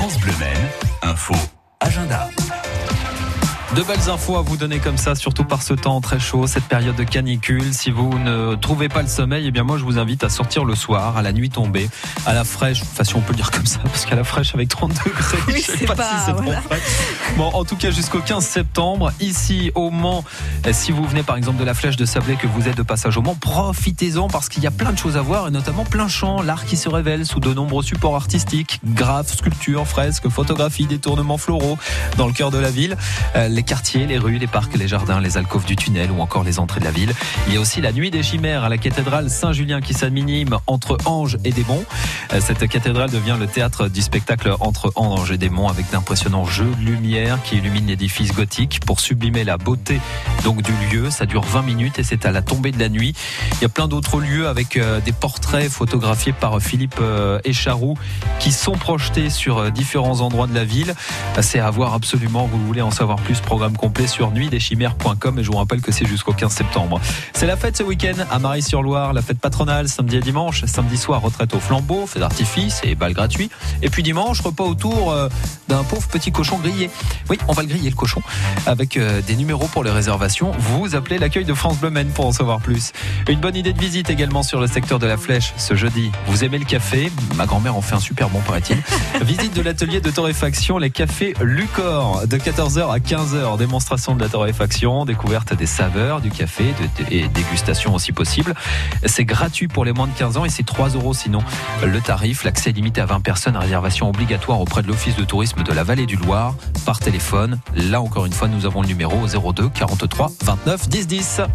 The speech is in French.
France Bleu Maine, info, agenda. De belles infos à vous donner comme ça, surtout par ce temps très chaud, cette période de canicule. Si vous ne trouvez pas le sommeil, eh bien moi je vous invite à sortir le soir, à la nuit tombée, à la fraîche. Enfin si on peut le dire comme ça, parce qu'à la fraîche avec 30 degrés, Oui, je sais c'est pas, pas- si c'est voilà. trop frais. Bon, en tout cas jusqu'au 15 septembre, ici au Mans, eh, si vous venez par exemple de la Flèche de Sablé, que vous êtes de passage au Mans, profitez-en parce qu'il y a plein de choses à voir et notamment plein champ, l'art qui se révèle sous de nombreux supports artistiques, graphes, sculptures, fresques, photographies, détournements floraux dans le cœur de la ville, Euh, les quartiers, les rues, les parcs, les jardins, les alcôves du tunnel ou encore les entrées de la ville. Il y a aussi la nuit des chimères à la cathédrale Saint-Julien qui s'anime entre anges et démons. Euh, Cette cathédrale devient le théâtre du spectacle entre anges et démons avec d'impressionnants jeux de lumière qui illuminent l'édifice gothique pour sublimer la beauté donc du lieu. Ça dure 20 minutes et c'est à la tombée de la nuit. Il y a plein d'autres lieux avec euh, des portraits photographiés par Philippe euh, Echaroux qui sont projetés sur euh, différents endroits de la ville. C'est à voir absolument. Vous voulez en savoir plus, programme complet sur nuitdeschimères.com et je vous rappelle que c'est jusqu'au 15 septembre. C'est la fête ce week-end à Marie-sur-Loire, la fête patronale samedi et dimanche. Samedi soir, retraite au flambeau, feu d'artifice et bal gratuit. Et puis dimanche, repas autour d'un pauvre petit cochon grillé. Oui, on va le griller le cochon avec des numéros pour les réservations. Vous appelez l'accueil de France Bleu Maine pour en savoir plus. Une bonne idée de visite également sur le secteur de la Flèche ce jeudi. Vous aimez le café? Ma grand-mère en fait un super bon, paraît-il. Visite de l'atelier de torréfaction, les cafés Lucor, de 14h à 15h. Démonstration de la torréfaction, découverte des saveurs du café de- et dégustation aussi possible. C'est gratuit pour les moins de 15 ans et c'est 3 euros sinon le tarif. L'accès est limité à 20 personnes, réservation obligatoire auprès de l'Office de tourisme de la vallée du Loir par téléphone. Là encore une fois, nous avons le numéro 02 43 29 10 10.